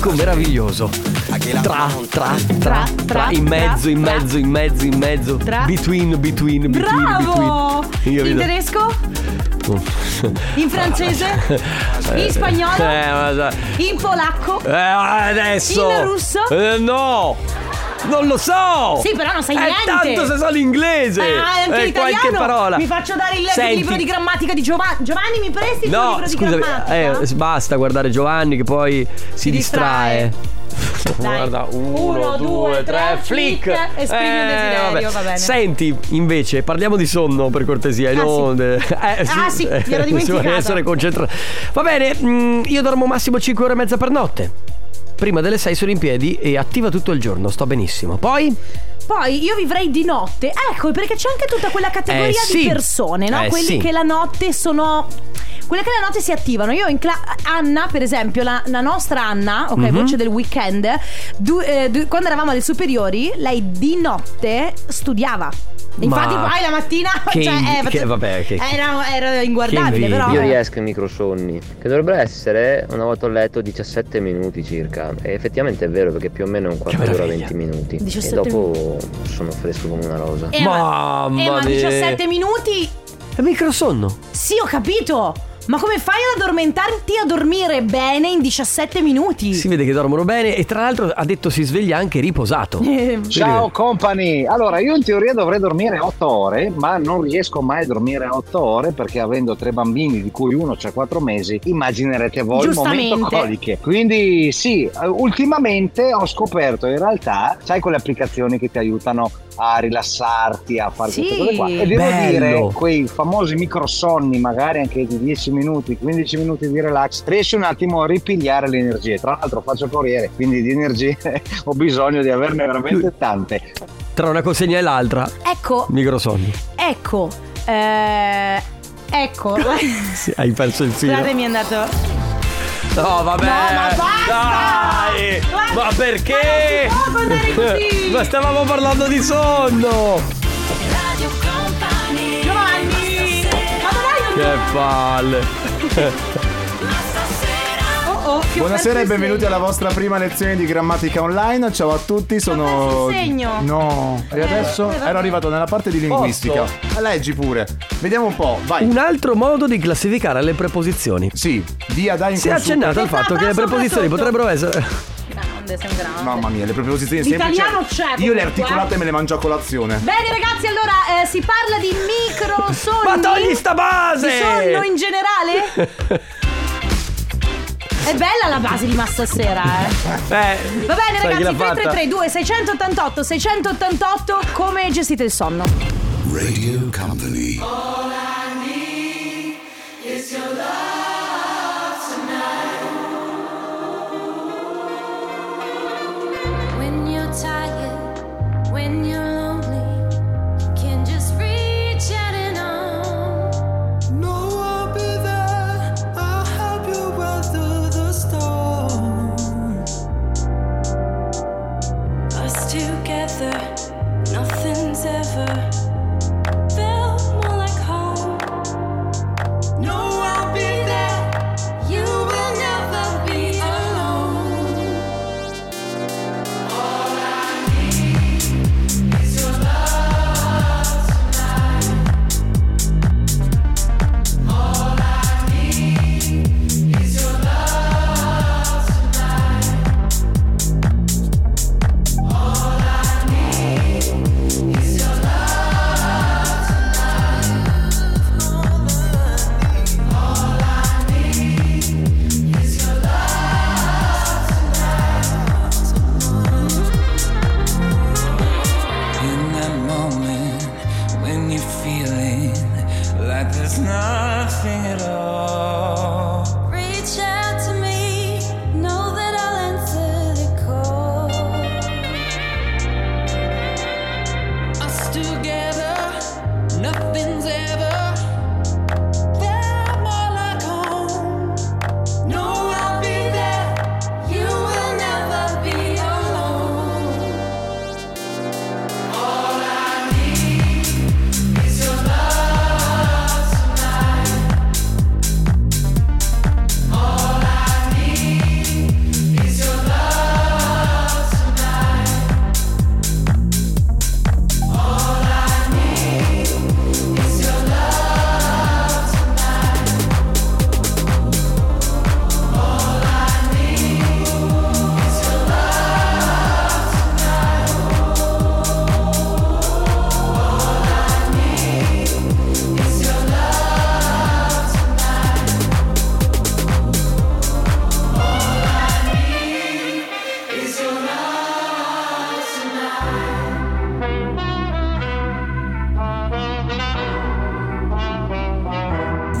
Disco meraviglioso. Tra, tra, tra, tra, tra, in mezzo, in tra, mezzo, in mezzo, in mezzo. Tra. Between, between, between, Bravo! between. Io In vedo- tedesco? In francese? In spagnolo? Eh, In polacco? Eh, adesso. In russo? Eh, no. Non lo so. Sì, però non sai Eh, niente. tanto se so l'inglese. Ah, anche Eh, l'italiano. qualche parola. Mi faccio dare il Senti. libro di grammatica di Giovanni. Giovanni, mi presti il No, libro di scusami, grammatica? eh, basta guardare Giovanni che poi si, distrae. Guarda, uno, Uno, due, tre, flick. flick, esprimi un desiderio, va bene. Senti, invece, parliamo di sonno per cortesia. Ah, non de- eh, Ah, sì, mi ero si vuole dimenticata. essere concentrato. Va bene, mm, io dormo massimo 5 ore e mezza per notte. Prima delle 6 sono in piedi e attiva tutto il giorno, sto benissimo. Poi Poi io vivrei di notte. Ecco, perché c'è anche tutta quella categoria Eh, sì. di persone, no? Eh, Quelli sì. che la notte sono. Quelle che la notte si attivano. Io in cla- Anna, per esempio, la, la nostra Anna, ok, Mhm. voce del weekend, du- eh, du- quando eravamo alle superiori, lei di notte studiava. Infatti, Ma poi la mattina. che cioè, invi- eh, che- vabbè, che- era, era inguardabile, però. Io riesco ai microsonni, che dovrebbero essere, una volta ho letto, 17 minuti circa. E effettivamente è vero perché più o meno è un quarto d'ora, meraviglia. 20 minuti. 17 e dopo sono fresco come una rosa. Eh, ma, Mamma eh, ma mia. 17 minuti. È microsonno. Sì, ho capito. Ma come fai ad addormentarti a dormire bene in 17 minuti? Si vede che dormono bene e tra l'altro ha detto si sveglia anche riposato. Ciao company! Allora, io in teoria dovrei dormire 8 ore, ma non riesco mai a dormire 8 ore perché avendo tre bambini, di cui uno c'ha 4 mesi, immaginerete voi il momento Giustamente. coliche. Quindi sì, eh, ultimamente ho scoperto in realtà, sai quelle applicazioni che ti aiutano a rilassarti, a fare Sì. queste cose qua. E devo Bello. dire, quei famosi microsonni, magari anche di 10 minuti, 15 minuti di relax, riesci un attimo a ripigliare le energie. Tra l'altro faccio corriere, quindi di energie ho bisogno di averne veramente tante. Tra una consegna e l'altra, Ecco, microsonni. ecco, eh, ecco. Sì, hai perso il filo. Scusate, mi è andato. No, vabbè. No, ma basta! Dai! Guarda, Ma perché? ma non si può andare così! ma stavamo parlando di sonno. Giovanni! Ma dai, Che palle. Che Buonasera e benvenuti alla vostra prima lezione di grammatica online. Ciao a tutti, sono. il segno. No, e adesso eh, ero arrivato nella parte di linguistica. Posso? Leggi pure. Vediamo un po', vai. Un altro modo di classificare le preposizioni. Sì, dia dai in Si è accennato al fatto che le preposizioni potrebbero essere. Grande, sei un grande. Mamma mia, le preposizioni semplici. L'italiano c'è Io le comunque, articolate eh. me le mangio a colazione. Bene ragazzi, allora eh, si parla di microsonni. Ma togli sta base! Di sonno in generale? È bella la base di ma stasera, eh. Eh, Va bene sai chi l'ha ragazzi, fatta? 3332 688 688 come gestite il sonno? Radio Company.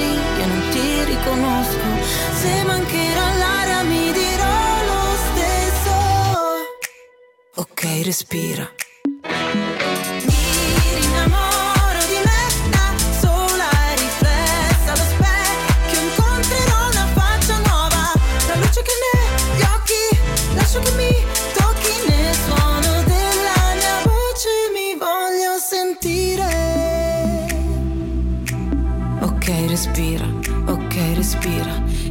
così io non ti riconosco. Se mancherà l'aria mi dirò lo stesso. Ok, respira.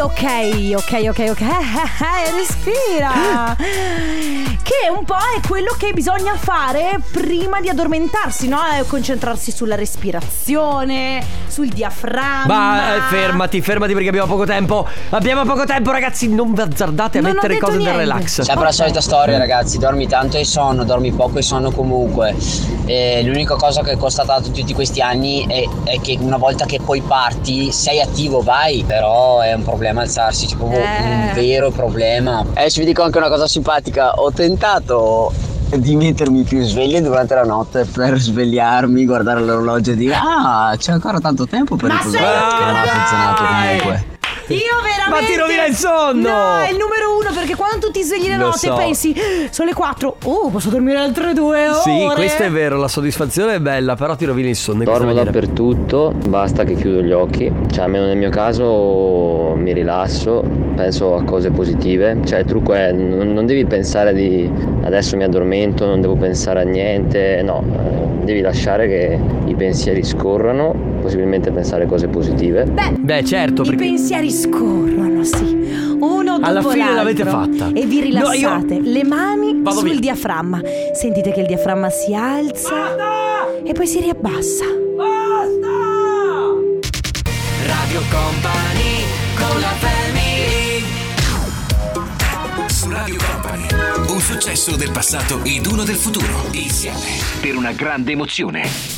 ok, ok, ok, ok. Eh, Respira. Che un po' è quello che bisogna fare prima di addormentarsi, no? Eh, Concentrarsi sulla respirazione, sul diaframma. Ma eh, fermati, fermati perché abbiamo poco tempo. Abbiamo poco tempo, ragazzi. Non vi azzardate a Non ho mettere detto cose del niente. relax. Sempre la solita storia ragazzi, dormi tanto e sonno, dormi poco e sonno comunque. E l'unica cosa che è constatato tutti questi anni è, è che una volta che poi parti sei attivo, vai, però è un problema alzarsi, c'è proprio Eh. un vero problema. Adesso vi dico anche una cosa simpatica, ho tentato di mettermi più sveglio durante la notte per svegliarmi, guardare l'orologio e dire ah c'è ancora tanto tempo per Ma riposare. sei un Non ha funzionato comunque. Io veramente. Ma ti rovina il sonno! No, è il numero uno perché quando tu ti svegli la Lo notte so. pensi, "Eh, sono le 4, oh, posso dormire altre due ore. Sì, questo è vero, la soddisfazione è bella, però ti rovini il sonno. Dormo dappertutto, basta che chiudo gli occhi, cioè almeno nel mio caso mi rilasso, penso a cose positive, cioè il trucco è non, non devi pensare di adesso mi addormento, non devo pensare a niente, no, eh, devi lasciare che i pensieri scorrano, possibilmente pensare cose positive. Beh, Beh, certo, I perché pensieri scorrono, sì. Uno dopo Alla fine l'altro. l'avete fatta. E vi No, io- rilassate. Le mani Vado sul via. diaframma. Sentite che il diaframma si alza e poi si riabbassa. Radio Company con la family Su Radio Company Un successo del passato ed uno del futuro Insieme per una grande emozione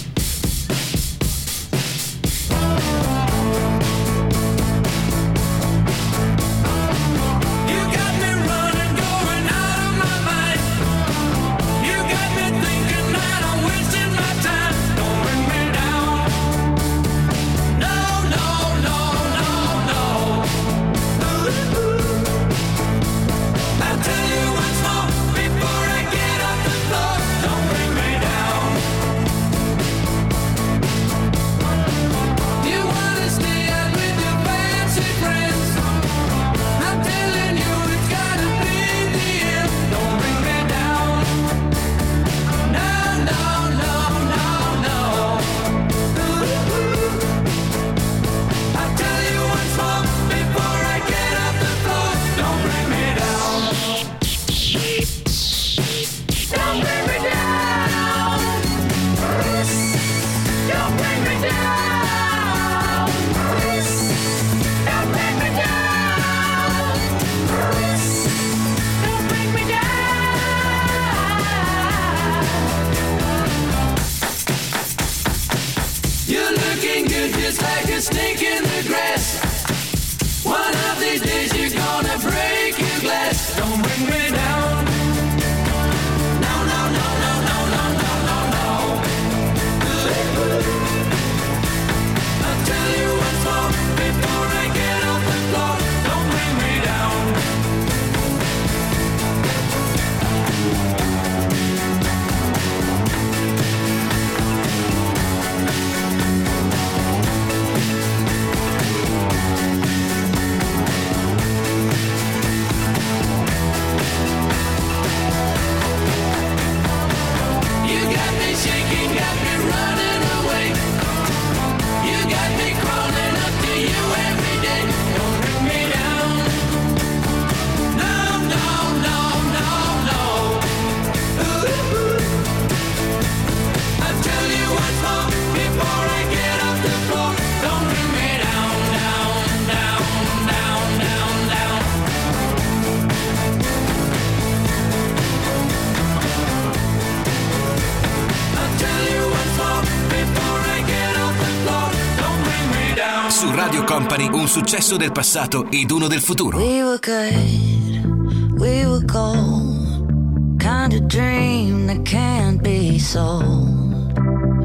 successo del passato ed uno del futuro We were good, we were gold. Kind of dream that can't be sold.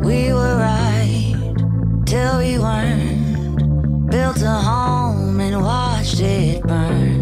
We were right till we weren't. Built a home and watched it burn.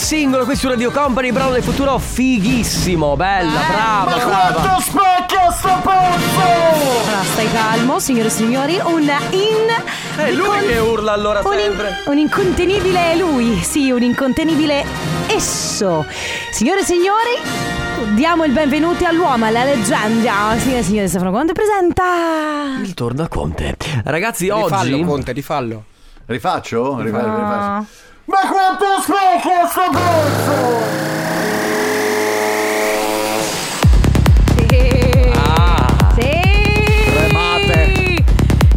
Singolo qui su Radio Company, brano del futuro fighissimo, bella, brava, brava. specchia sto pezzo! Allora, stai calmo, signore e signori. Un in. È lui che urla allora un, in- sempre. un incontenibile lui, sì, un incontenibile esso. Signore e signori, diamo il benvenuto all'uomo, alla leggenda. Signore e signori, Stefano Conte presenta. Il tornaconte. Ragazzi, Rifallo, oggi Conte, rifallo. Rifaccio? Rifa- rifaccio. Ma quanto specchia sto pezzo! Sì. Ah. Sì. Tremate.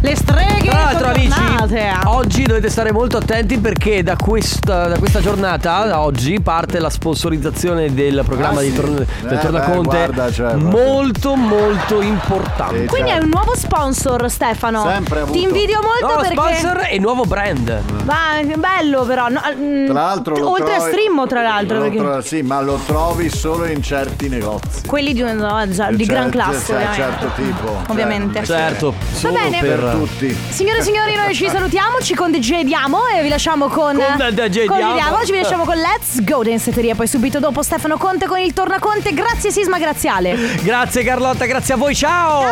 Le streghe Tra l'altro sono amici, tornate. oggi dovete stare molto attenti perché da questa, da questa giornata, da oggi, parte la sponsorizzazione del programma Ah, di sì. Tor- del Eh, Tornaconte. beh, guarda, cioè, molto molto importante. Quindi è un nuovo sponsor, Stefano. Sempre avuto. Ti invidio molto Nuovo perché. sponsor e nuovo brand. Ma è bello però. no, mm, Tra l'altro lo oltre trovi- a Stream, tra l'altro. lo perché tro- sì, ma lo trovi solo in certi negozi. quelli di, no, già, di Cioè, gran classe. cioè, ovviamente. certo tipo. Ovviamente. Certo, solo bene. per, Per tutti. Signore e signori, noi ci salutiamo, ci congediamo e vi lasciamo con. Congediamo. Congediamo, Oggi vi lasciamo con Let's Go Densetteria. Poi subito dopo Stefano Conte con il Tornaconte. Grazie, Sisma Graziale. Grazie Carlotta, grazie a voi, ciao!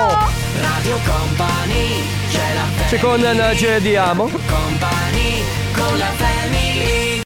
Radio Company, c'è la Ci congediamo. Company, con la